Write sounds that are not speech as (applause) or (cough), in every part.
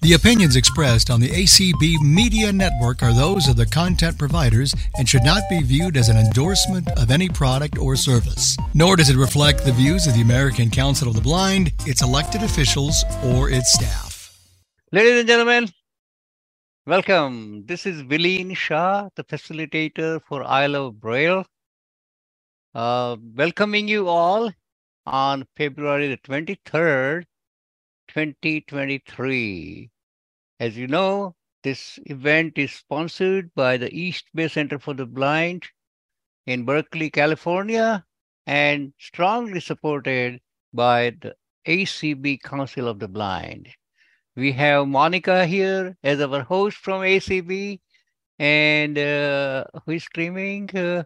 The opinions expressed on the ACB Media Network are those of the content providers and should not be viewed as an endorsement of any product or service. Nor does it reflect the views of the American Council of the Blind, its elected officials, or its staff. Ladies and gentlemen, welcome. This is Vileen Shah, the facilitator for I Love Braille. Uh, welcoming you all on February the 23rd, 2023. As you know, this event is sponsored by the East Bay Center for the Blind in Berkeley, California, and strongly supported by the ACB Council of the Blind. We have Monica here as our host from ACB, and uh, who is streaming? Uh,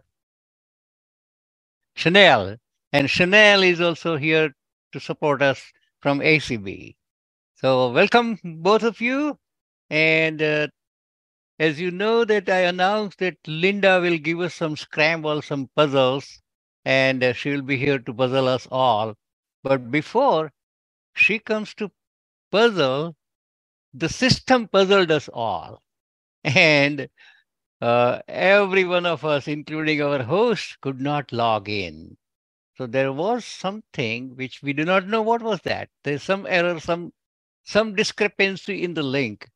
Chanel. And Chanel is also here to support us from ACB. So welcome both of you. And uh, as you know that I announced that Linda will give us some scramble, some puzzles, and uh, she will be here to puzzle us all. But before she comes to puzzle, the system puzzled us all. (laughs) And uh, every one of us, including our host, could not log in. So there was something which we do not know what was that. There's some error, some some discrepancy in the link.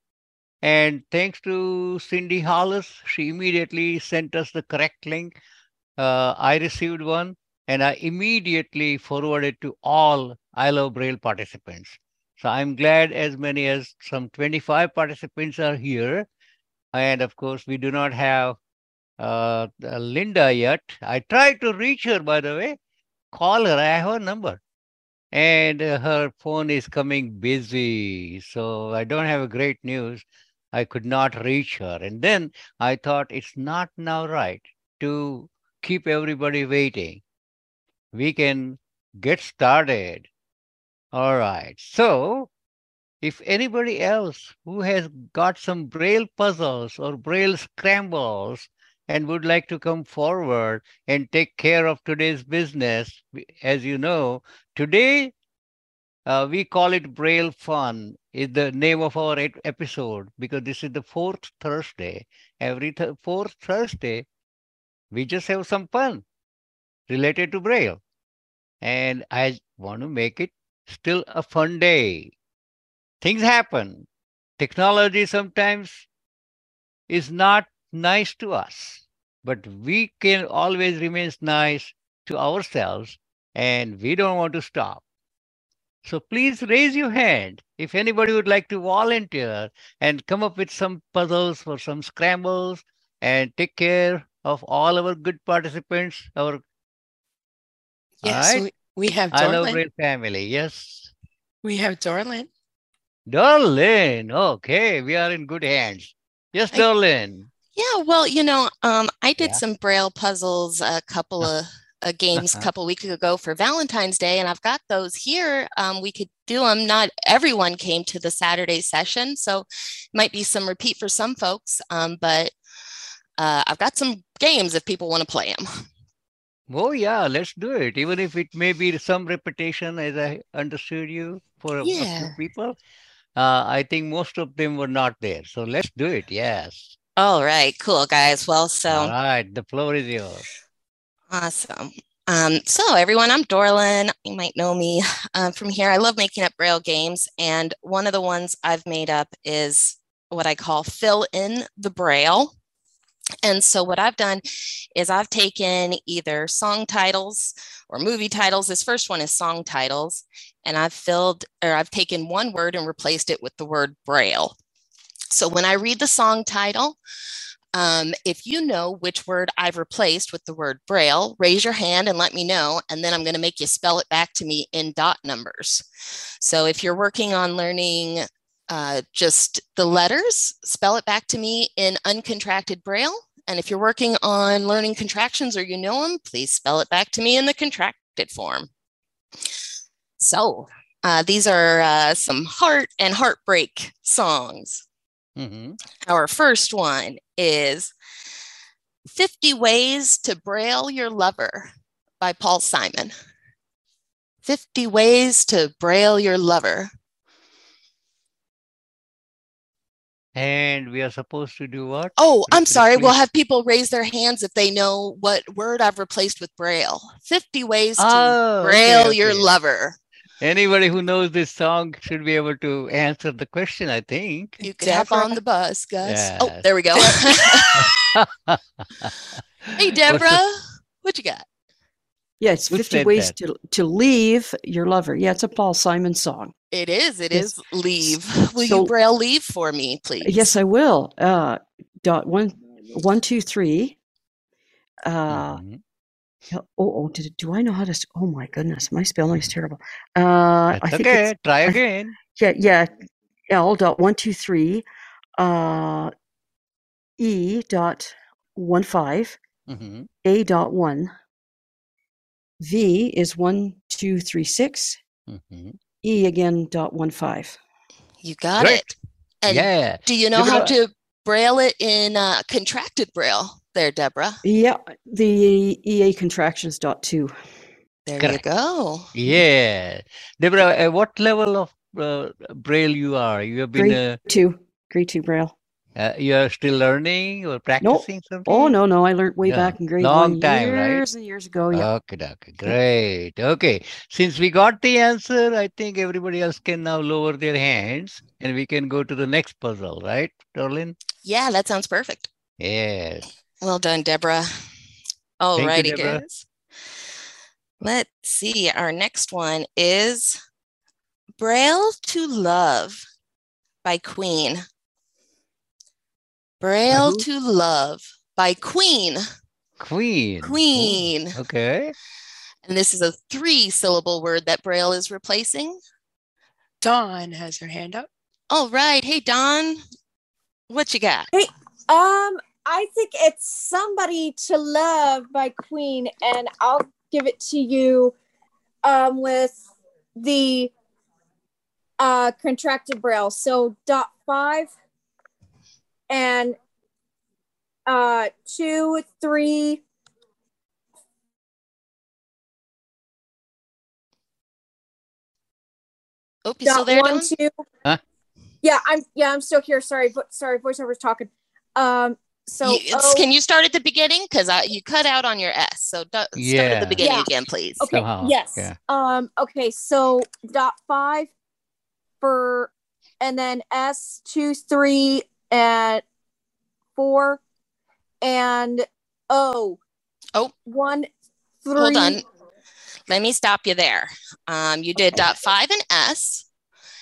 And thanks to Cindy Hollis, she immediately sent us the correct link. Uh, I received one and I immediately forwarded to all I Love Braille participants. So I'm glad as many as some 25 participants are here. And of course, we do not have uh, Linda yet. I tried to reach her, by the way, call her. I have her number. And her phone is coming busy. So I don't have a great news. I could not reach her. And then I thought it's not now right to keep everybody waiting. We can get started. All right. So if anybody else who has got some braille puzzles or braille scrambles and would like to come forward and take care of today's business. As you know, today uh, we call it Braille Fun, is the name of our episode because this is the fourth Thursday. Every th- fourth Thursday, we just have some fun related to Braille. And I want to make it still a fun day. Things happen. Technology sometimes is not nice to us, but we can always remain nice to ourselves and we don't want to stop. So please raise your hand if anybody would like to volunteer and come up with some puzzles or some scrambles and take care of all our good participants. Our yes, right? we, we have Dorlin. I love Braille family. Yes, we have Dorlin. Dorlin, okay, we are in good hands. Yes, Dorlin. Yeah, well, you know, um, I did yeah. some braille puzzles a couple of uh, games a couple weeks ago for Valentine's Day, and I've got those here. Um, we could do them. Not everyone came to the Saturday session, so might be some repeat for some folks. Um, but uh, I've got some games if people want to play them. (laughs) Oh yeah, let's do it. Even if it may be some repetition, as I understood you for yeah. A few people. Uh, I think most of them were not there, so let's do it. Yes. All right, cool, guys. Well, so. All right, the floor is yours. Awesome. Um, so, everyone, I'm Dorlin. You might know me um, from here. I love making up Braille games. And one of the ones I've made up is what I call fill in the Braille. And so, what I've done is I've taken either song titles or movie titles. This first one is song titles. And I've filled or I've taken one word and replaced it with the word Braille. So when I read the song title, um, if you know which word I've replaced with the word Braille, raise your hand and let me know. And then I'm going to make you spell it back to me in dot numbers. So if you're working on learning uh, just the letters, spell it back to me in uncontracted Braille. And if you're working on learning contractions or you know them, please spell it back to me in the contracted form. So uh, these are uh, some heart and heartbreak songs. Mm-hmm. Our first one is 50 Ways to Braille Your Lover by Paul Simon. 50 Ways to Braille Your Lover. And we are supposed to do what? Oh, I'm sorry. We'll have people raise their hands if they know what word I've replaced with Braille. 50 ways to Oh, okay, Braille your lover. Anybody who knows this song should be able to answer the question, I think. You could hop on the bus, Gus. Oh, there we go. (laughs) hey, Deborah, what you got? Yeah, it's 50 ways that? to to leave your lover. Yeah, it's a Paul Simon song. It is. It Yes. is leave. Will So- you Braille leave for me, please? Yes, I will. Uh, dot one, one, two, three. Uh, Oh, oh, did do I know how to? Oh my goodness, my spelling is terrible. Uh, I think okay. it's Try I- again. yeah, yeah. L dot one, two, three. Uh, E dot one five. Mhm. A dot one. V is one, two, three, six. Mhm. E again dot one five. You got Great. it. And yeah. do you know how to Braille it in uh, contracted Braille there, Deborah? Yeah, the EA contractions dot two. There you go. Yeah. Deborah, at what level of uh, Braille you are? You have been, uh, Two, grade two braille. uh, you are still learning or practicing something? Oh no, no, I learned way Yeah, back in grade long one time, right? years and years ago. Yeah. Okay, okay, great. Okay, since we got the answer, I think everybody else can now lower their hands and we can go to the next puzzle, right, Darlene? Yeah, that sounds perfect. Yes. Well done, Deborah. All Thank you, righty, Deborah. guys. Let's see. Our next one is Braille to Love by Queen. Braille who? to Love by Queen. Queen. Queen. Oh, okay. And this is a three syllable word that Braille is replacing. Dawn has her hand up. All right. Hey, Dawn, what you got? Hey, um, I think it's Somebody to Love by Queen, and I'll give it to you um with the uh contracted braille. So dot five and uh two, three, Oh, you still dot there, one, two. Huh? Yeah, I'm yeah, I'm still here. Sorry, vo- sorry, voiceover's talking. Um so You- oh, can you start at the beginning? Because you cut out on your S. So do, start at the beginning Yeah. again, please. Okay. Somehow, Yes. yeah. Um. Okay. So dot five for, and then S two three and four, and O. Oh. One three. Hold on. Let me stop you there. Um, you did dot five and S.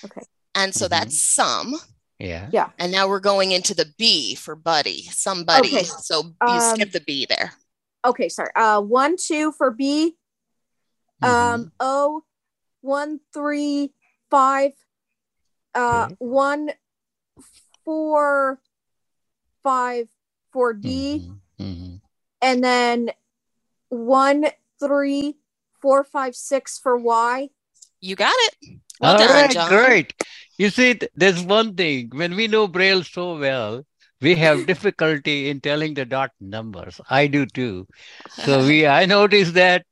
Okay. And so Mhm. that's some. Yeah. Yeah. And now we're going into the B for buddy, somebody. Okay. So you Um, skip the B there. Okay. Sorry. Uh. One two for B. Mm-hmm. Um. O. One three five. Uh. Okay. One four five for D. Mhm, mhm. and then one, three, four, five, six for Y. You got it. Well All done, right, John. great. You see, there's one thing. When we know Braille so well, we have (laughs) difficulty in telling the dot numbers. I do too. So we, (laughs) I noticed that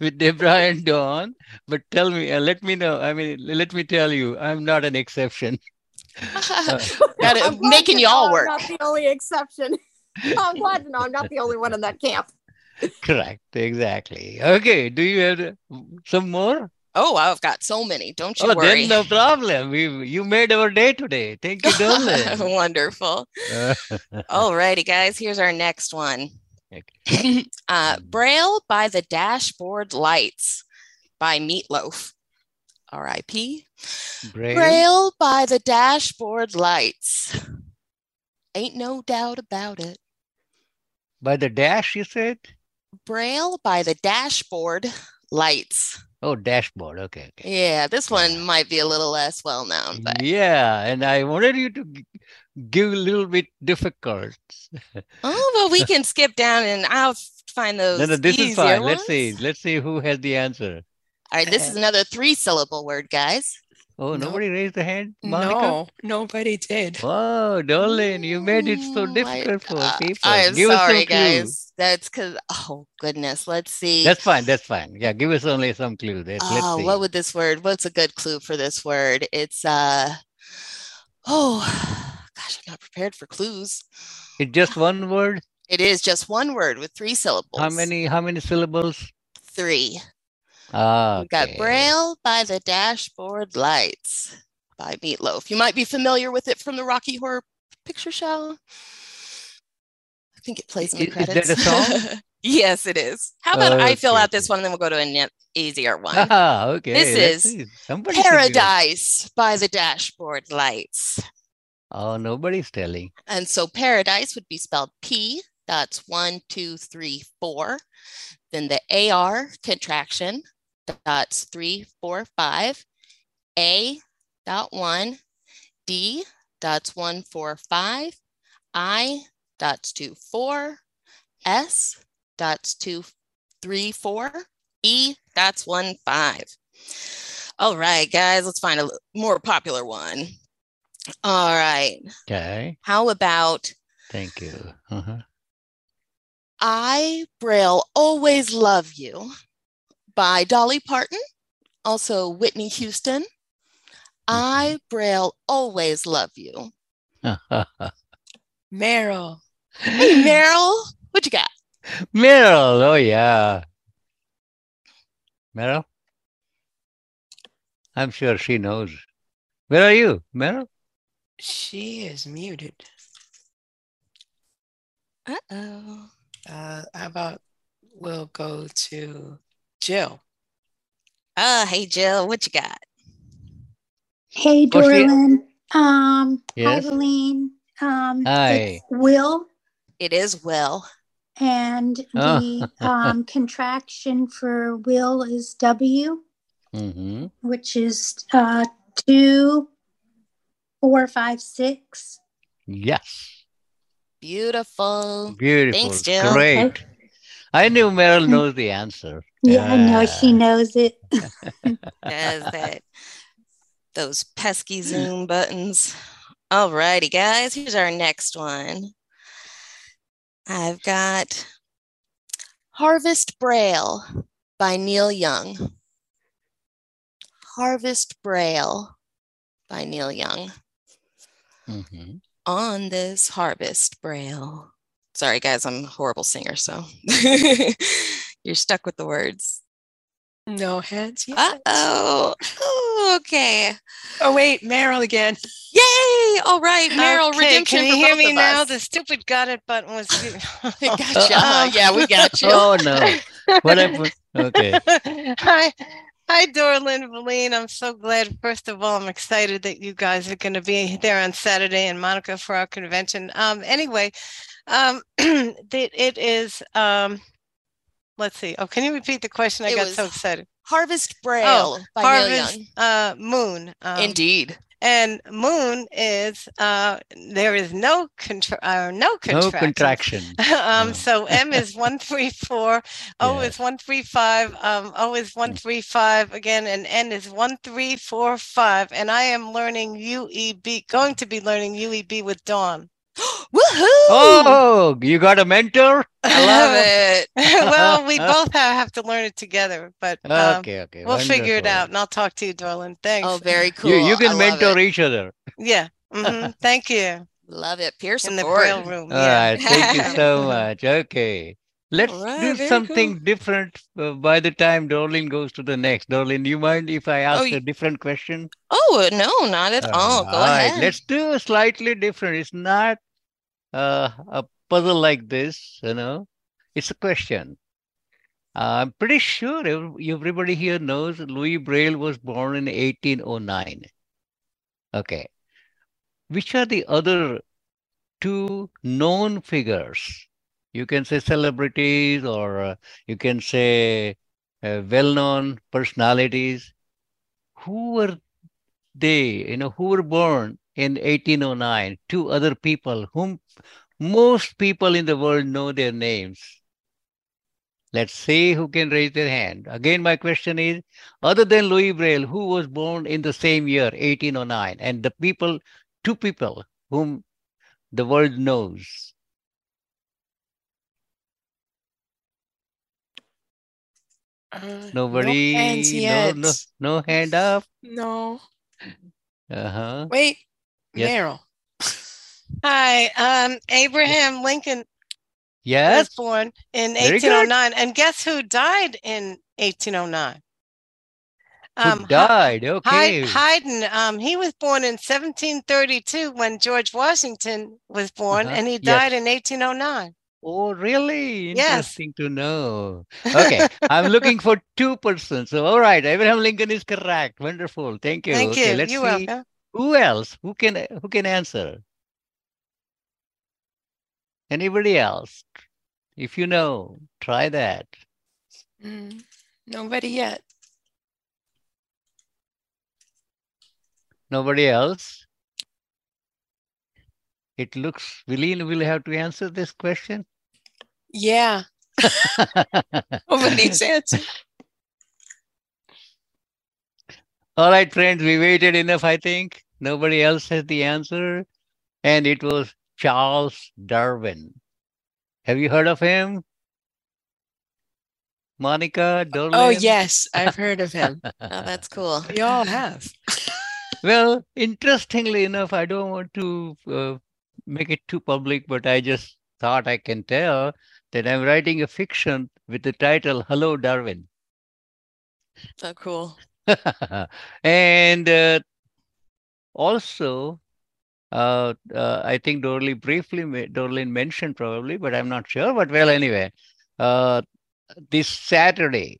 with Debra and Dawn. But tell me, uh, let me know. I mean, let me tell you, I'm not an exception. (laughs) Got it. I'm Making you all work. I'm not the only exception. I'm glad to know I'm not the only one in that camp. Correct. Exactly. Okay. Do you have uh, some more? Oh, I've got so many. Don't you oh, worry. then no problem. We, you made our day today. Thank you, Darlene. (laughs) Wonderful. (laughs) All righty, guys. Here's our next one. Okay. (clears throat) uh, Braille by the Dashboard Lights by Meatloaf. R.I.P. Braille. Braille by the Dashboard Lights. Ain't no doubt about it. By the dash, you said? Braille by the Dashboard Lights. Oh, dashboard. Okay. okay. Yeah, this one Yeah. might be a little less well known, but Yeah, and I wanted you to give a little bit difficult. (laughs) oh, well, we can skip down and I'll find those. No, no, this is fine. Let's see. Let's see who has the answer. All right, this is (laughs) another three syllable word, guys. Oh, No. nobody raised the hand? Monica? No, nobody did. Oh, Darlene, you made it so difficult for uh, people. I am give sorry, guys. That's because, oh, goodness. Let's see. That's fine. That's fine. Yeah, give us only some clue. Oh, let's see. what would this word? What's a good clue for this word? It's uh oh gosh, I'm not prepared for clues. It's just one word. It is just one word with three syllables. How many? How many syllables? Three. Ah, We got Braille by the Dashboard Lights by Meatloaf. You might be familiar with it from the Rocky Horror Picture Show. I think it plays in the I- is that credits. a song? (laughs) yes, it is. How about I fill out this one and then we'll go to an easier one. (laughs) Ah, okay. This is. Somebody Paradise by the Dashboard Lights. Oh, nobody's telling. And so paradise would be spelled P, that's one, two, three, four. Then the AR contraction, that's three, four, five. A, dot one. D, that's one, four, five. I, dots two, four. S, that's two, three, four. E, dots one, five. All right, guys, let's find a more popular one. All right. Okay. How about Thank you. Uh-huh. I, Braille, Always Love You by Dolly Parton, also Whitney Houston. I, Braille, Always Love You. (laughs) Meryl. Hey, Meryl, what you got? Meryl. Oh, yeah. Meryl? I'm sure she knows. Where are you, Meryl? She is muted. Uh-oh. Uh, how about we'll go to Jill? Ah, hey, Jill, what you got? Hey, Dorlin. Um, hi, Yes? Um, Hi. it's Will, It is Will. and Oh. the um, (laughs) contraction for Will is W, Mm-hmm. which is uh, two, four, five, six. Yes. Beautiful. Beautiful. Thanks, Jill. Great. I knew Meryl knows the answer. Yeah, I know she knows it. (laughs) Does that those pesky Zoom buttons. All righty, guys. Here's our next one. I've got Harvest Braille by Neil Young. Harvest Braille by Neil Young. Mhm. On this harvest braille. Sorry, guys, I'm a horrible singer, so (laughs) you're stuck with the words. No hands yet. Uh oh. Oh, okay. Oh wait, Meryl again. Yay! All right, Meryl okay, redemption. Can you hear me now? us. The stupid got it button was. (laughs) (laughs) gotcha. Uh, yeah, we got you. Oh, no. What happened? Okay. hi, hi, Dorlin, Vileen. I'm so glad. First of all, I'm excited that you guys are going to be there on Saturday in Monaco for our convention. Um, anyway, um, (clears throat) it, it is. Um, let's see. Oh, can you repeat the question? I It got was so excited. Harvest Braille Oh, by Harvest uh, Moon. Um, Indeed. And moon is uh, there is no contra- uh, no No contraction. contraction. (laughs) um, No. so M is (laughs) one three four, O Yeah. is one three five, um, O is one three five again, and N is one three four five. And I am learning UEB, going to be learning UEB with Dawn. Woohoo! Oh, you got a mentor? (laughs) I love it. (laughs) well, we (laughs) both have, have to learn it together, but um, Okay, okay. we'll figure it out, and I'll talk to you, Dorlin. Thanks. Oh, very cool. You, you can love mentor each other. yeah. mhm, Thank you. Love it. Peer In the support. braille room. All yeah. right. Thank you so much. Okay. Let's All right, do very something different uh, by the time Dorlin goes to the next. Dorlin, you mind if I ask a different question? Oh no, not at all. Go All right, ahead. Let's do a slightly different. It's not uh, a puzzle like this, you know. It's a question. I'm pretty sure everybody here knows Louis Braille was born in 1809. Okay. Which are the other two known figures? You can say celebrities or uh, you can say uh, well-known personalities. Who were they, you know, who were born in 1809? Two other people whom most people in the world know their names. Let's see who can raise their hand. Again, my question is other than Louis Braille, who was born in the same year, 1809? And the people, two people whom the world knows. Uh, Nobody, No hands no, yet. no, no hand up. No. Uh huh. Wait, Yes. Meryl. Hi, um, Abraham Lincoln Yes. was born in Very good. 1809, and guess who died in 1809? Who Um, Ha- died? Okay. Hay- Haydn, um, he was born in 1732 when George Washington was born, Uh-huh. and he Yes. died in 1809. Oh, really? Yes. Interesting to know. Okay, I'm looking for two persons. So, all right, Abraham Lincoln is correct. Wonderful. Thank you. Thank okay, you. let's You're see welcome. Who else. Who can who can answer? Anybody else? If you know, try that. Mm, nobody yet. Nobody else? It looks, Vileen will have to answer this question. Yeah. (laughs) Nobody's answered. All right, friends, we waited enough, I think. Nobody else has the answer. And it was Charles Darwin. Have you heard of him? Monica, Dorlin? Oh, yes. I've heard of him. (laughs) Oh, that's cool. We all have. (laughs) Well, interestingly enough, I don't want to uh, make it too public, but I just thought I can tell that I'm writing a fiction with the title Hello, Darwin. So cool. (laughs) and uh, also, uh, uh, I think Dorley briefly, Dorlin mentioned probably, but I'm not sure. But well, anyway, uh, this Saturday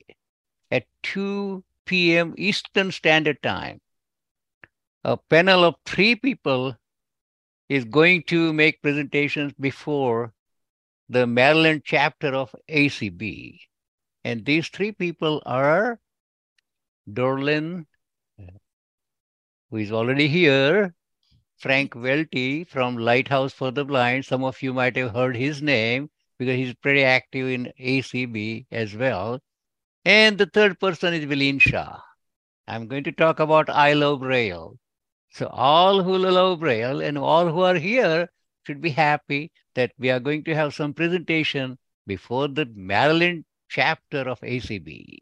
at 2 p.m. Eastern Standard Time, a panel of three people is going to make presentations before the Maryland chapter of ACB. And these three people are Dorlin, who is already here, Frank Welty from Lighthouse for the Blind. Some of you might have heard his name because he's pretty active in ACB as well. And the third person is Vileen Shah. I'm going to talk about I Love Braille. So all who love Braille and all who are here should be happy that we are going to have some presentation before the Maryland chapter of ACB.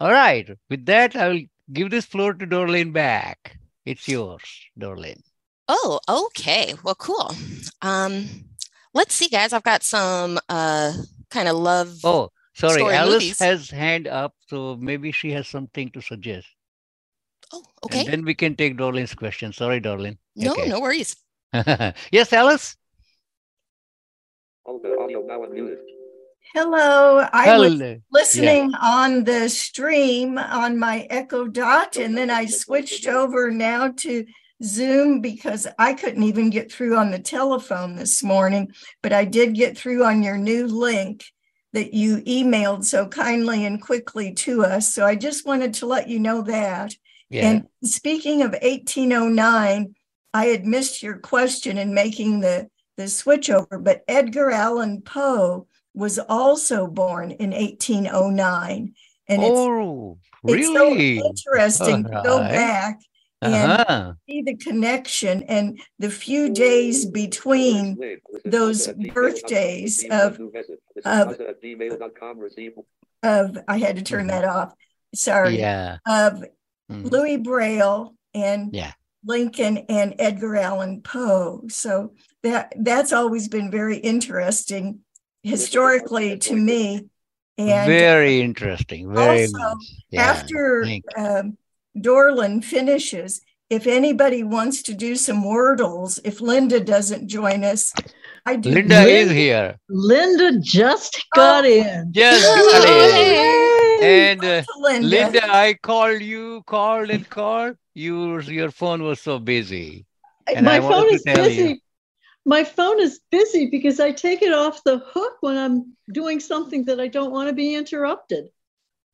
All right. With that, I will give this floor to Dorlin back. It's yours, Dorlin. Oh, okay. Well, cool. Um, let's see, guys. I've got some uh kind of love. Oh, sorry. Story Alice movies. has hand up, so maybe she has something to suggest. Oh, And okay. then we can take Dorlin's question. Sorry, Dorlin. No, Okay. no worries. (laughs) yes, Alice. audio now unmuted. Hello, I was Hello. listening on the stream on my Echo Dot, and then I switched over now to Zoom because I couldn't even get through on the telephone this morning, but I did get through on your new link that you emailed so kindly and quickly to us. So I just wanted to let you know that. Yeah. And speaking of 1809, I had missed your question in making the, the switch over, but Edgar Allan Poe was also born in 1809. And it's, oh, it's so really? interesting to go back and Uh-huh. see the connection and the few days between those birthdays of of of I had to turn that off. Sorry. Yeah. Of Mhm. Louis Braille and Yeah. Lincoln and Edgar Allan Poe. So that that's always been very interesting historically to me. And Very interesting. Very also, nice. Yeah. after thank um, Dorlin finishes, if anybody wants to do some wordles, if Linda doesn't join us, I do. Linda is here. Linda just got in. Just got in. And uh, Linda. Linda, I called you, called and called. You, your phone was so busy. And I My wanted phone to is tell you. My phone is busy because I take it off the hook when I'm doing something that I don't want to be interrupted.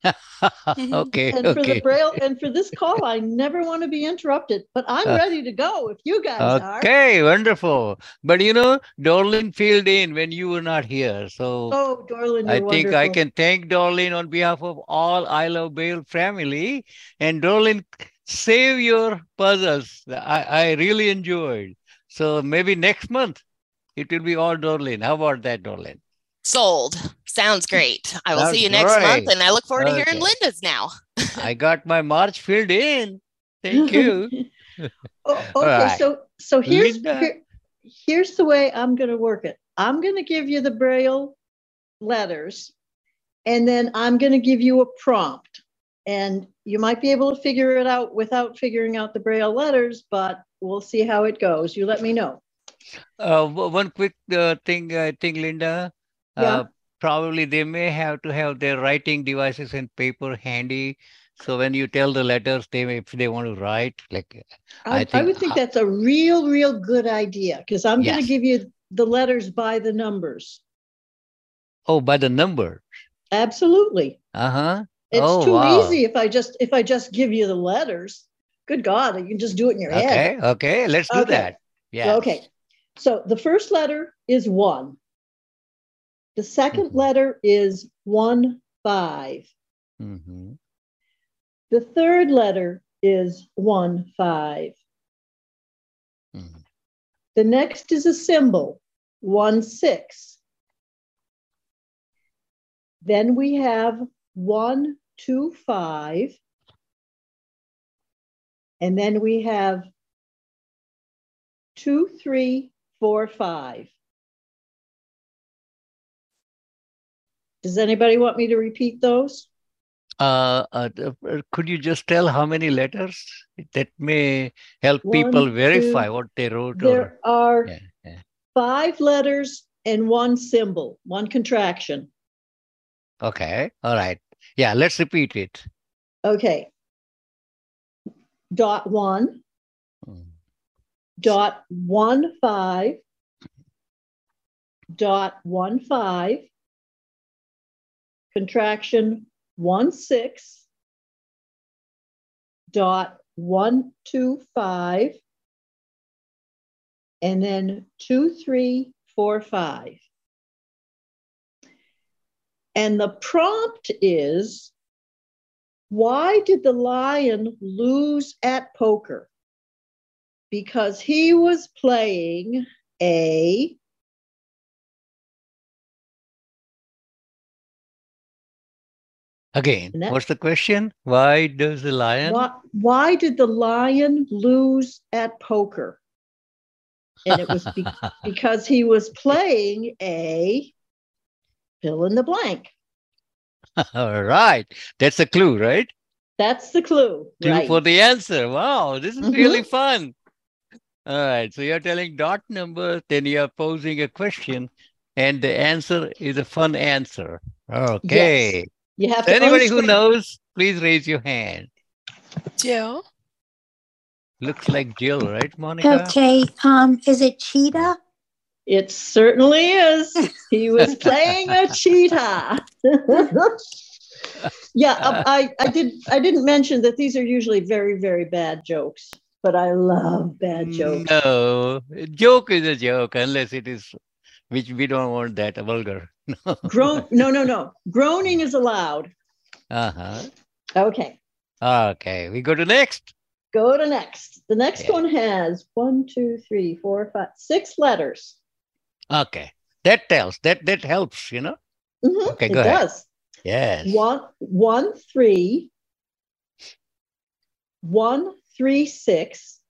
(laughs) okay. And for the braille and for this call, I never want to be interrupted. But I'm Uh, ready to go if you guys are. Okay, wonderful. But you know, Dorlin filled in when you were not here. So Oh, Dorlin, I think I can thank Dorlin on behalf of all I Love Braille family. And Dorlin, save your puzzles. I, I really enjoyed. So maybe next month it will be all Dorlin. How about that, Dorlin? Sold. Sounds great. I will Sounds see you next month, and I look forward to hearing Linda's now. (laughs) I got my March filled in. Thank you. (laughs) Oh, okay, right. so so here's here- here's the way I'm going to work it. I'm going to give you the Braille letters, and then I'm going to give you a prompt. And you might be able to figure it out without figuring out the Braille letters, but we'll see how it goes. You let me know. Uh, one quick uh, thing, I think, Linda. Yeah. Uh, probably they may have to have their writing devices and paper handy. So when you tell the letters, they may, if they want to write, like I, I I, would think that's a real, real good idea because I'm going to give you the letters by the numbers. oh, by the number. Absolutely. Uh huh. It's Oh, too wow. easy if I just if I just give you the letters. Good God, you can just do it in your head. Okay. Okay. Let's do Okay. that. Yeah. Okay. So the first letter is one. The 2nd Mhm. letter is one five. hmm The third letter is one five. Mhm. The next is a symbol, one six. Then we have one two five. And then we have two, three, four, five. Does anybody want me to repeat those? Uh, uh, uh, could you just tell how many letters that may help One, people verify two, what they wrote? Or, There are yeah, yeah. five letters and one symbol, one contraction. Okay. All right. Yeah. Let's repeat it. Okay. Dot one, dot one five, dot one five, contraction one six, dot one two five, and then two three four five. And the prompt is why did the lion lose at poker? Because he was playing a Again, what's the question? Why does the lion? why, why did the lion lose at poker? And it was be- (laughs) because he was playing a fill in the blank. (laughs) All right. That's a clue, right? That's the clue. Clue right. for the answer. Wow, this is Mhm. really fun. All right. So you're telling dot number, then you're posing a question, and the answer is a fun answer. Okay. you have to anybody who knows, please raise your hand. Jill, Looks like Jill, right, Monica? Okay, um, is it cheetah? It certainly is. He was (laughs) playing a cheetah. (laughs) yeah, um, I, I did. I didn't mention that these are usually very, very bad jokes, but I love bad jokes. No, joke is a joke unless it is, which we don't want that vulgar. (laughs) Groan? No, no, no. Groaning is allowed. Uh huh. Okay, Okay, we go to next. go to next. The next Yeah. one has one, two, three, four, five, six letters. Okay, that tells that that helps. You know. Mhm, Okay, it go ahead. does. Yes. One, one, three, one, three, six,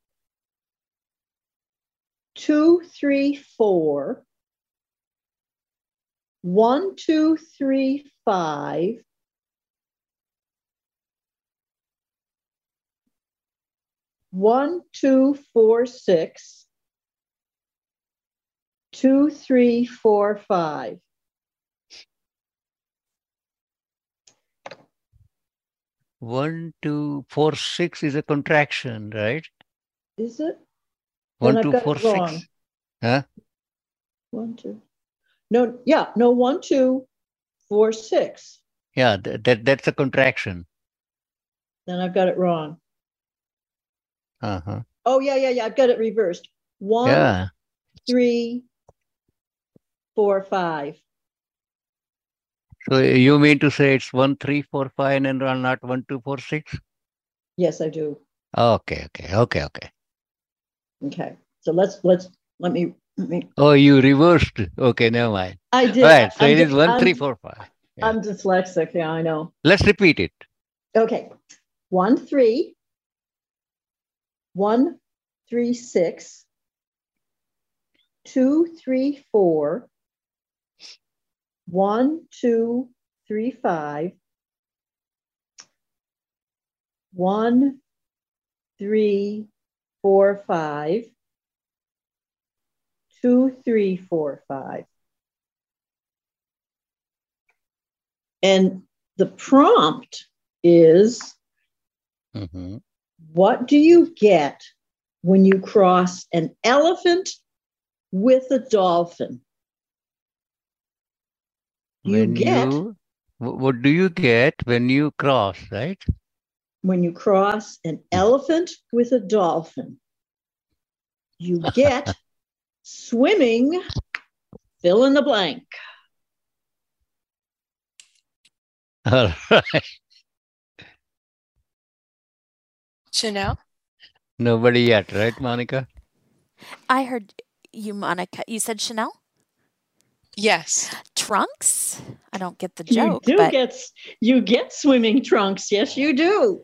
two, three, four, one, two, three, five, one, two, four, six, two, three, four, five. One, two, four, six is a contraction, right? Is it? One, two, it wrong. six. Huh? One, two. No, yeah, no, one, two, four, six. Yeah, that, that that's a contraction. Then I've got it wrong. Uh huh. Oh, yeah, yeah, yeah. I've got it reversed. One, Yeah. three, four, five. So you mean to say it's one, three, four, five, and then not one, two, four, six? Yes, I do. Okay, okay, okay, okay. Okay. So let's let's let me let me. Oh, you reversed. Okay, never mind. I did. Right. So I'm it is one, I'm- three, four, five. yeah. I'm dyslexic. Yeah, I know. Let's repeat it. Okay. One, three, one, three, six, two, three, four, one, two, three, five, one, three, four, five, two, three, four, five. And the prompt is Mhm. what do you get when you cross an elephant with a dolphin? You When get you, what do you get when you cross, right? when you cross an elephant with a dolphin, you (laughs) get swimming, fill in the blank. (laughs) All right. Chanel? Nobody yet, right, Monica? I heard you, Monica. You said Chanel? Yes. Trunks? I don't get the joke. You joke, do but get you get swimming trunks. Yes, you do.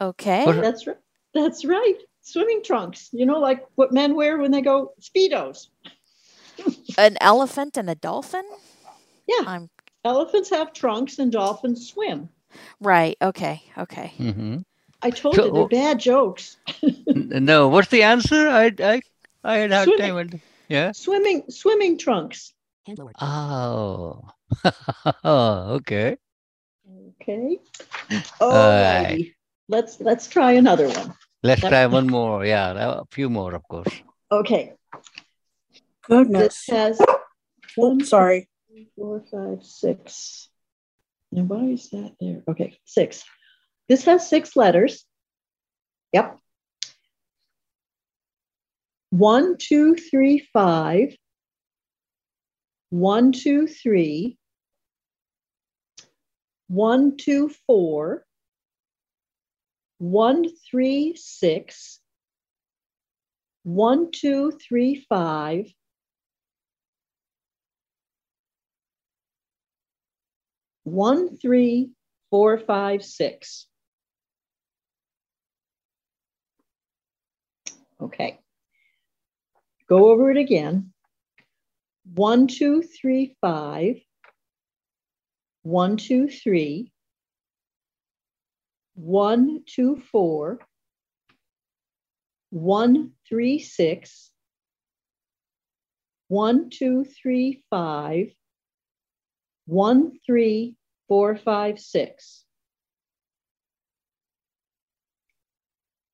okay. What- That's right. That's right. Swimming trunks. You know, like what men wear when they go speedos. An elephant and a dolphin? Yeah. I'm Elephants have trunks and dolphins swim. right. Okay. Okay. hmm I told So- you they're bad jokes. (laughs) No, what's the answer? I, I, I had hard Swimming. time. Yeah. Swimming swimming trunks. Oh. (laughs) oh, okay. Okay. (laughs) All All. Let's let's try another one. Let's That- try one more. Yeah, a few more, of course. Okay. Goodness. This has Oh, one, sorry. two, four, five, six. Now why is that there? Okay, six. This has six letters. Yep. One, two, three, five. One, two, three. One, two, four. One, three, six. One, two, three, five. One, three, four, five, six. Okay. Go over it again. One, two, three, five. One, two, three. One, two, four. One, three, six. One, two, three, five. One, three, four, five, six.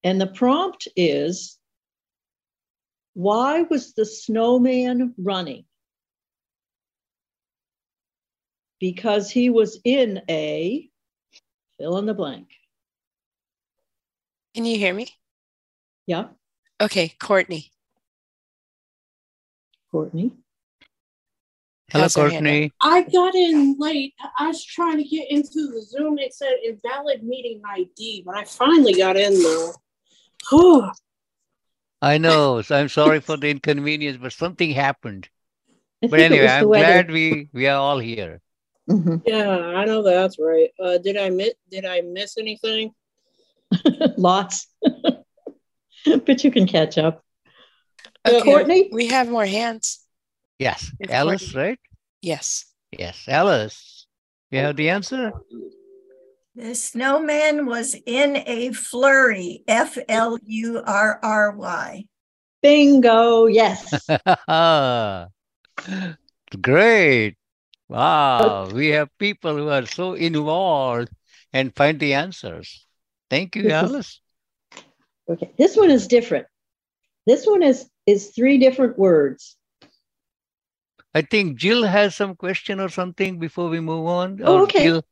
And the prompt is why was the snowman running? Because he was in a fill in the blank. Can you hear me? Yeah, Okay, Courtney. Courtney. Hello, has her hand up. Courtney. I got in late. I was trying to get into the Zoom. It said invalid meeting ID, but I finally got in though. Whew. I know. So I'm sorry for the inconvenience, but something happened. I But think it anyway, I'm glad we we are all here. Mhm. Yeah, I know that's right. Uh, did I miss? Did I miss anything? (laughs) Lots. (laughs) but you can catch up. Uh, Okay, Courtney? We have more hands. Yes, It's Alice, Courtney. right? Yes. Yes, Alice. You have the answer? The snowman was in a flurry, F L U R R Y. Bingo. Yes. (laughs) Great. Wow. We have people who are so involved and find the answers. Thank you, Alice. Okay. This one is different. This one is is three different words. I think Jill has some question or something before we move on. Oh, Or okay. Jill,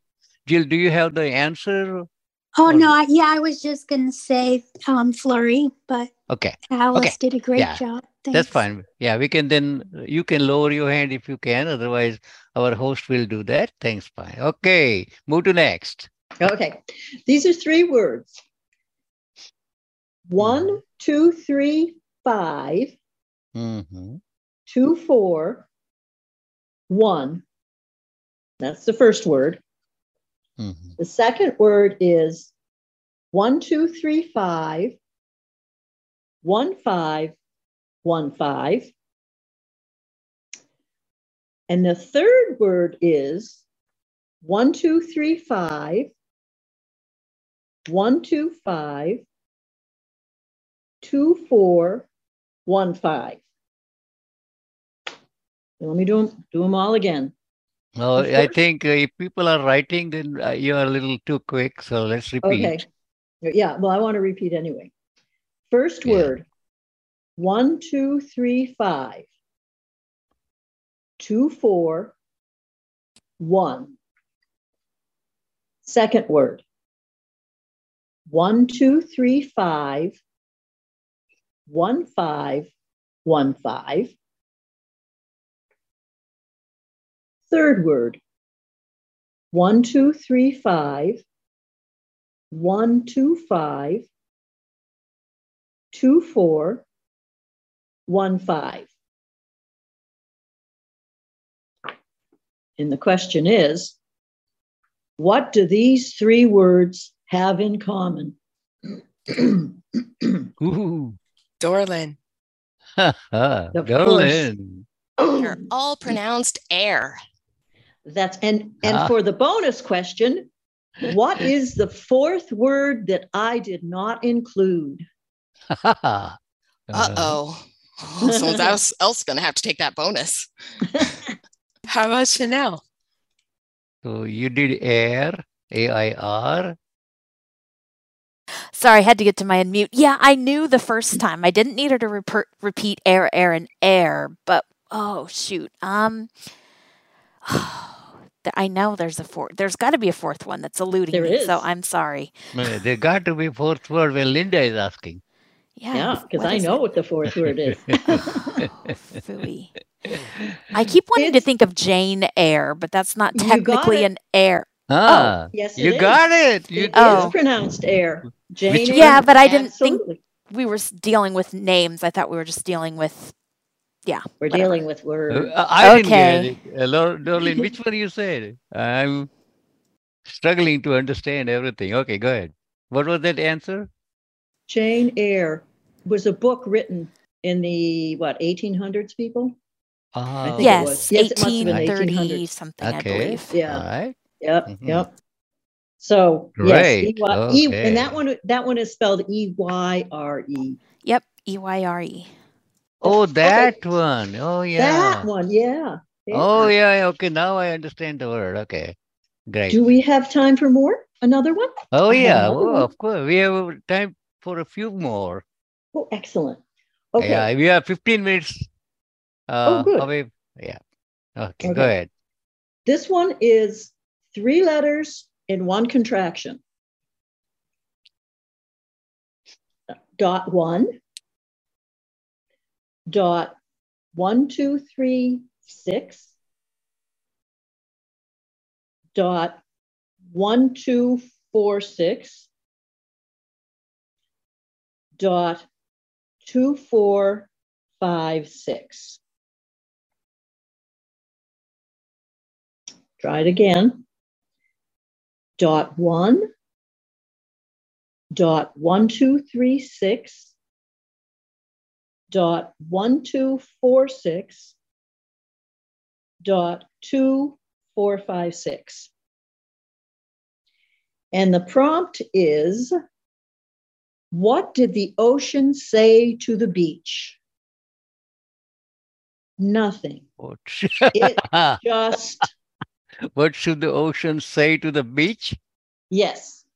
Jill, do you have the answer? Oh Or- no, I, yeah, I was just gonna say um flurry, but Okay, Alice did a great Yeah, job. That's fine. Yeah, we can then, you can lower your hand if you can. Otherwise, our host will do that. Thanks, fine. Okay, move to next. Okay. These are three words. One, two, three, five, Mhm. two, four, one. That's the first word. Mhm. The second word is one, two, three, five, one, five, one five. And the third word is one, two, three, five, one, two, five, two, four, one, five. Let me do them, do them all again. No, The I think uh, if people are writing, then uh, you are a little too quick. So let's repeat. Okay. Yeah, well, I want to repeat anyway. First Yeah. word one, two, three, five. Two, four, one. Second word one, two, three, five. One, five, one, five. Third word one, two, three, five one, two, five, two, four, one, five. And the question is, what do these three words have in common? (clears throat) Ooh. Dorlin. (laughs) Of Dorlin. They're all pronounced air. That's and and Ah. for the bonus question, what (laughs) is the fourth word that I did not include? (laughs) Uh oh. (laughs) Someone else (laughs) else gonna have to take that bonus. (laughs) How about Chanel? So you did air, A I R. Sorry, I had to get to my unmute. Yeah, I knew the first time. I didn't need her to reper- repeat air, air, and air, but oh shoot. Um, th- (sighs) I know there's a fourth. There's got to be a fourth one that's eluding There me. So. I'm sorry. No, There got to be fourth word when Linda is asking. Yeah, Yeah, because what I know it? what the fourth word is. (laughs) Phooey. I keep wanting to think of Jane Eyre, but that's not technically an air. Ah, yes, it you is. got it. You It is Oh. pronounced air. Jane Eyre, Yeah, but I didn't think we were dealing with names. I thought we were just dealing with, yeah. We're whatever. dealing with Uh, words. I didn't Okay. get it. Uh, Lor- Dorlin, (laughs) which one you said? I'm struggling to understand everything. Okay, go ahead. What was that answer? Jane Eyre was a book written in the what 1800s people. I Ah, think it was. Yes, Yes, it must have been 1830 1800s. something, I okay. believe. Yeah. All right. Yep, Mhm. yep. So Great, yes, E- E- and that one that one is spelled E Y R E. Yep, E Y R E. Oh, that one. Oh, yeah. That one, yeah. Oh, yeah. yeah. yeah, Okay, now I understand the word. Okay, great. Do we have time for more? Another one? Oh, I have yeah. another Oh, one. of course. We have time for a few more. Oh, excellent. Okay. Yeah, we are 15 minutes uh, good. away. Yeah. Okay, go ahead. This one is three letters in one contraction. Dot one. Dot one, two, three, six. Dot one, two, four, six. Dot two, four, five, six. Try it again. Dot one. Dot one, two, three, six. Dot one, two, four, six. Dot two, four, five, six. And the prompt is What did the ocean say to the beach? Nothing. What, It (laughs) just, what should the ocean say to the beach? yes,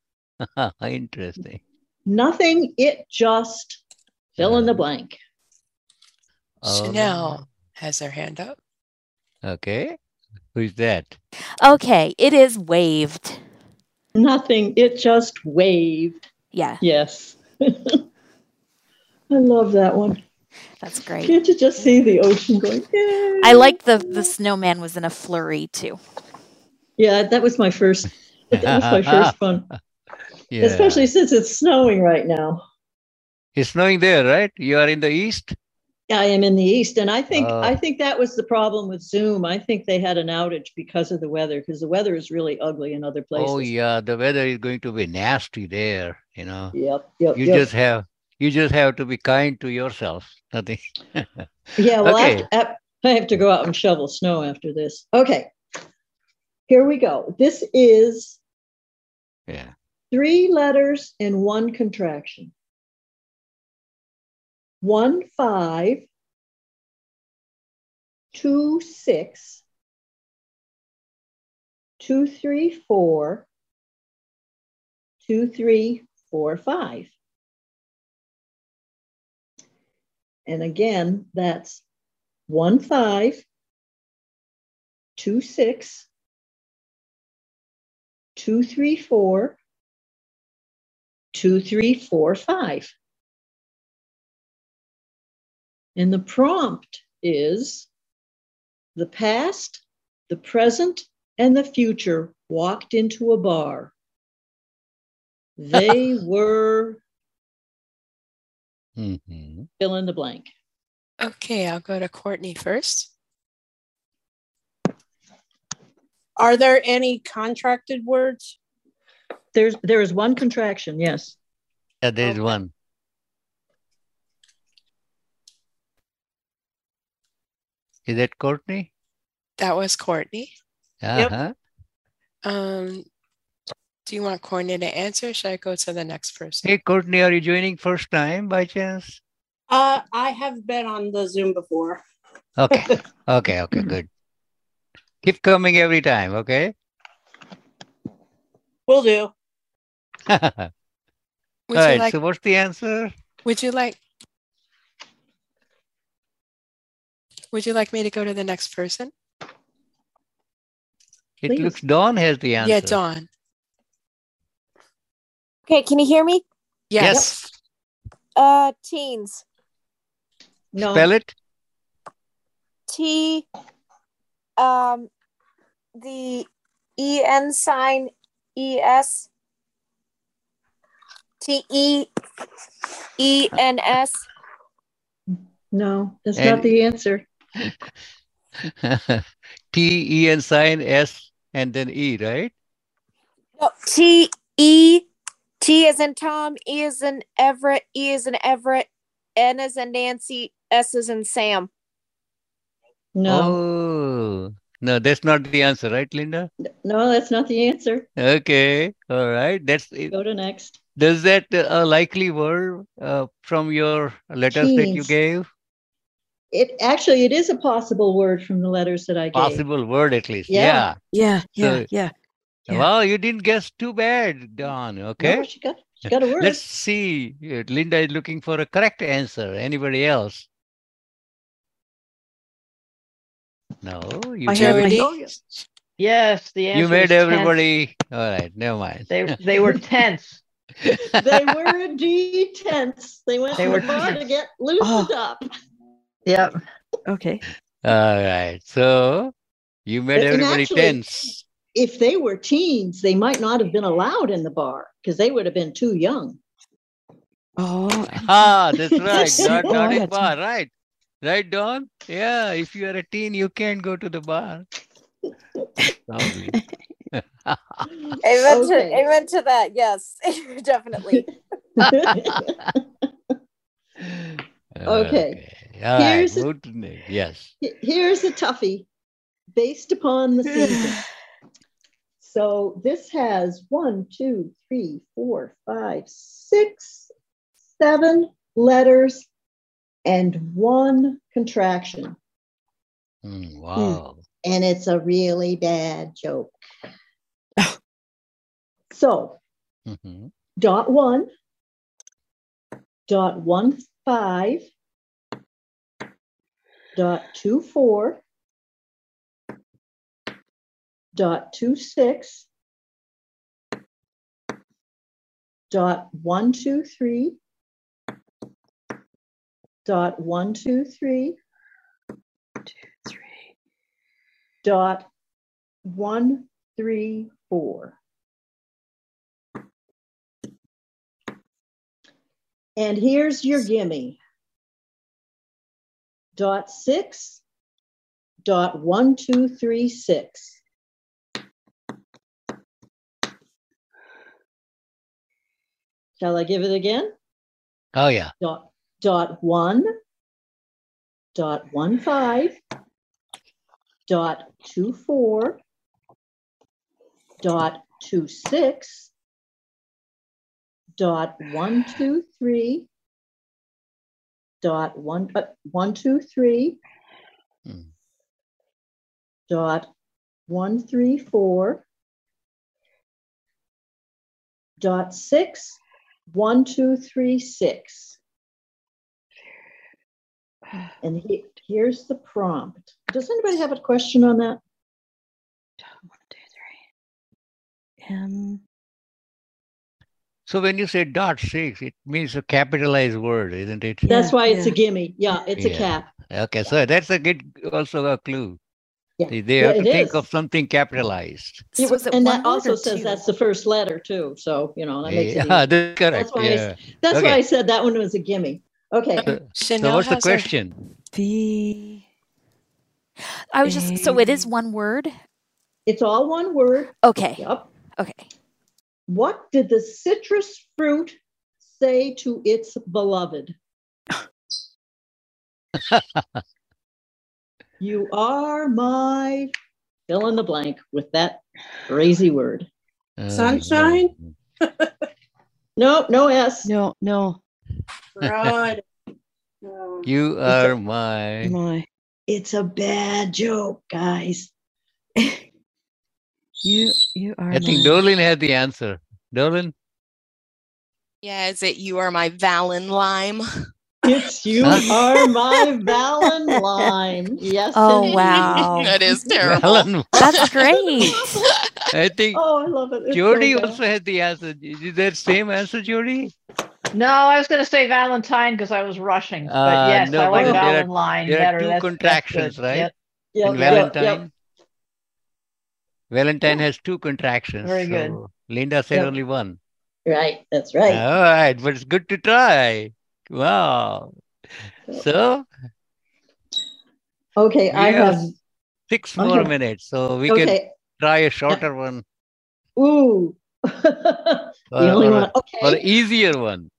(laughs) Interesting. nothing. It just fill in the blank. Oh, Chanel has her hand up. Okay. Who's that? Okay, it is waved. Nothing. It just waved. Yeah, Yes. (laughs) I love that one. that's great. Can't you just see the ocean going? "Yay." I like the the snowman was in a flurry too. Yeah, that was my first. That was my first (laughs) one, Yeah. especially since it's snowing right now. It's snowing there, right? You are in the east? I am in the east, and I think Oh. I think that was the problem with Zoom. I think they had an outage because of the weather, because the weather is really ugly in other oh, places. Oh, yeah. The weather is going to be nasty there, you know. Yep. Yep. You yep. just have You just have to be kind to yourself. Nothing. (laughs) Yeah, well, okay. after, I have to go out and shovel snow after this. Okay, here we go. This is Yeah. three letters in one contraction. One five, two six, two three four, two three four five. And again, that's one five, two six, two three four, two three four five. And the prompt is the past, the present, and the future walked into a bar. (laughs) They were Mhm. fill in the blank. Okay, I'll go to Courtney first. Are there any contracted words? There's there is one contraction, yes. Yeah, there's one. Is that Courtney? That was Courtney. Uh-huh. Um, do you want Courtney to answer? Should I go to the next person? Hey, Courtney, are you joining first time by chance? Uh, I have been on the Zoom before. Okay. (laughs) Okay. Okay. Good. Keep coming every time. Okay. Will do. (laughs) All Would right. like? so, what's the answer? Would you like? Would you like me to go to the next person? It Please. looks Dawn has the answer. Yeah, Dawn. Okay, can you hear me? Yes. Yes. Uh, teens. No. Spell it. T. Um, the E N sign. E S. T E. E N S. No, that's And- not the answer. (laughs) T E N sign S and then E, right? No, T E. T is in Tom. E is in Everett. E is in Everett. N is in Nancy. S is in Sam. No, Oh, no, that's not the answer, right, Linda? no, that's not the answer. Okay. All right. That's it. Go to next. Does that uh, a likely word uh, from your letters that you gave? It actually it is a possible word from the letters that I gave. Possible word at least. Yeah. Yeah. Yeah, yeah, So- yeah. Yeah. Well, you didn't guess too bad, Dawn. No, Okay. she got she got a word. Let's see. Uh, Linda is looking for a correct answer. Anybody else? No, you I gave have it- my- Yes, the answer you is made tense. everybody. All right, never mind. They they were (laughs) tense. they were indeed tense. They went They to were the bar to get loosened Oh. up. Yep. Okay. All right. So you made And everybody actually- tense. If they were teens, they might not have been allowed in the bar because they would have been too young. Oh, (laughs) Ah, that's right. (laughs) Not, Oh, not in bar, right? Right, Dawn? Yeah, if you are a teen, you can't go to the bar. Probably. (laughs) Amen, Okay. to, amen to that. Yes, definitely. Okay. All right. Here's a- Move to next. Yes. Here's a toughie based upon the season. (sighs) So this has one, two, three, four, five, six, seven letters and one contraction. Mm, wow. And it's a really bad joke. (sighs) So Mhm. dot one, dot one five, dot two four, dot two six, dot one two three, dot one two three, dot one three four. And here's your gimme. Dot six, dot one, two, three, six. Shall I give it again? Oh yeah. dot dot one dot one five dot two four dot two six dot one two three dot one uh, one two three. Dot one three four. Dot six one two three six. And he, here's the prompt. Does anybody have a question on that? Um, So when you say dot six, it means a capitalized word, isn't it? that's why it's a gimme yeah it's a Yeah. cap Okay, so that's a good also a clue. Yeah. They they Yeah, have to it think is. of something capitalized. Yeah, and that also says that's the first letter too so you know that makes it Yeah, (laughs) easy. that's correct. that's why, I, yeah. s- that's why I said that one was a gimme okay So what's the question? The I was just so it is one word. It's all one word. Okay. Yep. Okay. What did the citrus fruit say to its beloved? (laughs) you are my fill in the blank with that crazy word. Uh, Sunshine? (laughs) No, no S. No, no. Right. No. (laughs) You are my. My. It's a bad joke, guys. You you are I think my- Dolan had the answer. Dolan? Yeah, is it you are my Valen lime? It's (laughs) you are my Valen lime. Yes. Oh, indeed. wow. (laughs) that is terrible. Valen- That's great. (laughs) I think Oh, I love it. It's Jody bad. also had the answer. Is that same answer, Jody? No, I was going to say Valentine because I was rushing. But Uh, yes, no, I like but there are- Valentine there are better. two That's- that's contractions, good. right? Yep. Yep, yep, Valentine. yep. Valentine has two contractions. Very good. Linda said Yep. only one. Right. That's right. All right, but it's good to try. Wow. So Okay, I have have. six I more minutes, so we can try a shorter one Ooh. (laughs) the or, only one. a- or an easier one.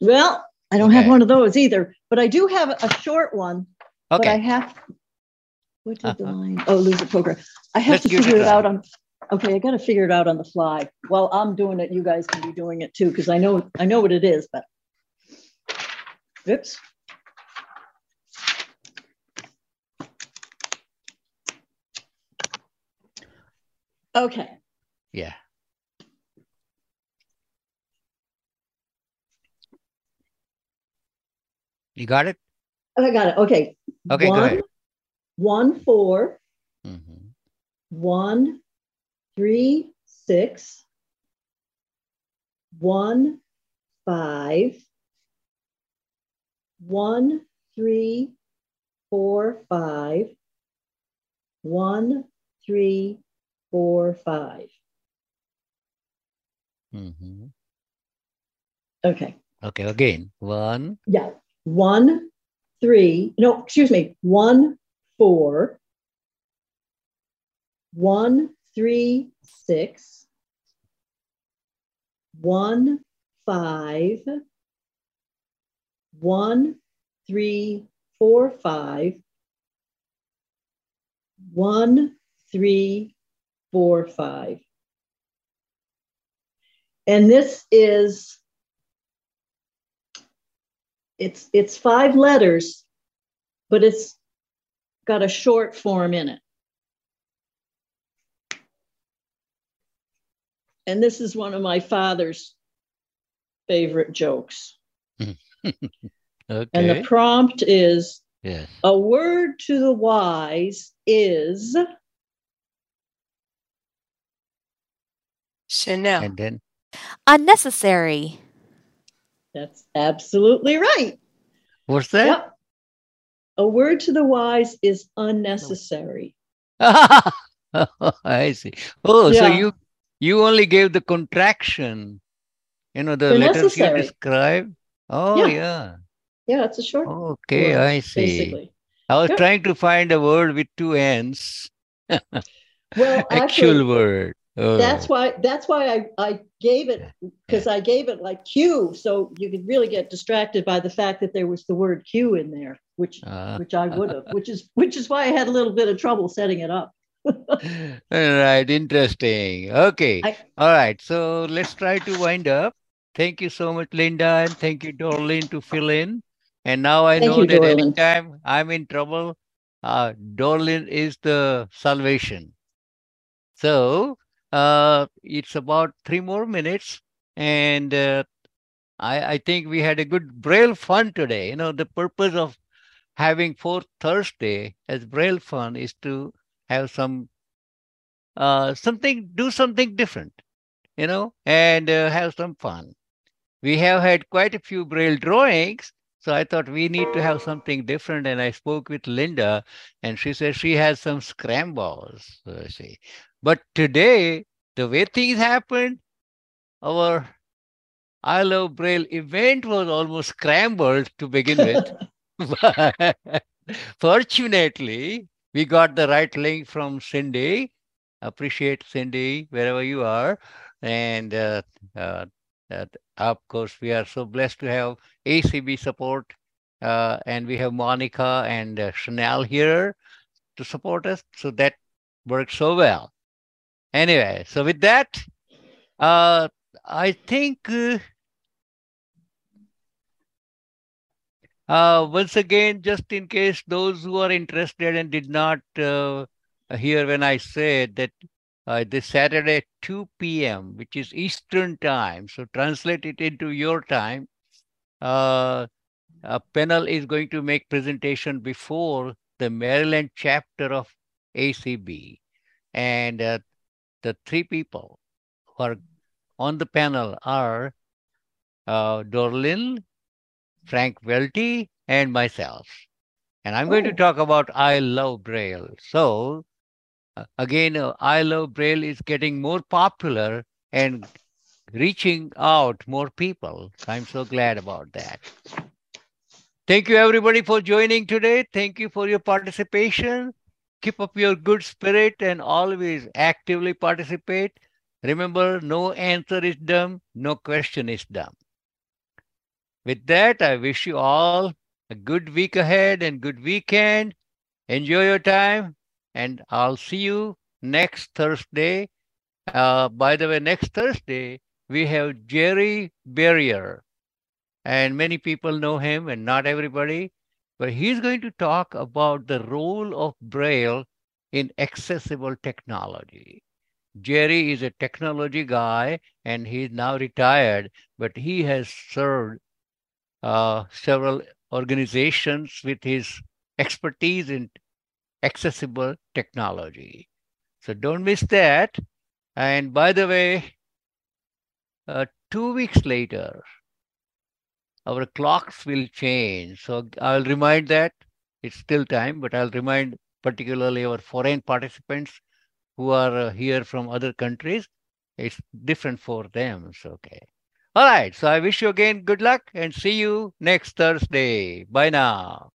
Well, I don't have one of those either, but I do have a short one. But I Okay. have. What did the uh-huh. line? Oh, loser poker. I have Let's to it figure it out on. Okay, I got to figure it out on the fly. While I'm doing it. You guys can be doing it too, because I know I know what it is. But oops. Okay. Yeah. You got it? I got it. Okay. Okay, go one, ahead. One four Mhm. one three six one five one three four five one three four five. Mhm. Okay. Okay, again. One, Yeah. One, three, no, excuse me, one, four, one, three, six, one, five, one, three, four, five, one, three, four, five. And this is it's it's five letters, but it's got a short form in it. And this is one of my father's favorite jokes. (laughs) okay. And the prompt is yes. a word to the wise is Chanel. And then Unnecessary. that's absolutely right. what's that? Yep. A word to the wise is unnecessary. (laughs) I see. Oh, so you you only gave the contraction, you know, the They're letters you describe. Oh, Yeah. yeah. Yeah, it's a short Okay, word, I see. basically. I was Yep. trying to find a word with two ends. Well, (laughs) Actual actually, word. Oh. That's why that's why I, I gave it because I gave it like Q, so you could really get distracted by the fact that there was the word Q in there, which Uh. which I would have, which is which is why I had a little bit of trouble setting it up. (laughs) All right, interesting. Okay. I- All right. So let's try to wind up. Thank you so much, Linda, and thank you, Dorlin, to fill in. And now I know you, that Dorlin. anytime I'm in trouble, uh, Dorlin is the salvation. So uh, it's about three more minutes, and uh, I, I think we had a good Braille fun today. You know, the purpose of having Fourth Thursday as Braille fun is to have some uh, something, do something different, you know, and uh, have some fun. We have had quite a few Braille drawings, so I thought we need to have something different. And I spoke with Linda, and she said she has some scrambles. So I see, but today the way things happened, our I Love Braille event was almost scrambled to begin with. (laughs) (laughs) Fortunately, we got the right link from Cindy. Appreciate Cindy wherever you are. And uh, uh, uh, of course, we are so blessed to have ACB support. Uh, and we have Monica and uh, Chanel here to support us. So that worked so well. Anyway, so with that, uh, I think uh, once again, just in case those who are interested and did not uh, hear when I said that uh, this Saturday at 2 p.m., which is Eastern time, so translate it into your time, uh, a panel is going to make presentation before the Maryland chapter of ACB. And uh, the three people who are on the panel are uh, Dorlin, Frank Welty, and myself. And I'm going to talk about I Love Braille. So, uh, again, uh, I Love Braille is getting more popular and reaching out more people. I'm so glad about that. Thank you, everybody, for joining today. Thank you for your participation. Keep up your good spirit and always actively participate. Remember, no answer is dumb, no question is dumb. With that, I wish you all a good week ahead and good weekend. Enjoy your time, and I'll see you next Thursday. Uh, by the way, next Thursday, we have Jerry Berrier, and many people know him, and not everybody, but he's going to talk about the role of Braille in accessible technology. Jerry is a technology guy, and he's now retired, but he has served uh, several organizations with his expertise in accessible technology. So don't miss that. And by the way, uh, two weeks later, our clocks will change. So I'll remind that it's still time, but I'll remind particularly our foreign participants who are uh, here from other countries. It's different for them. So, okay. All right. So I wish you again good luck and see you next Thursday. Bye now.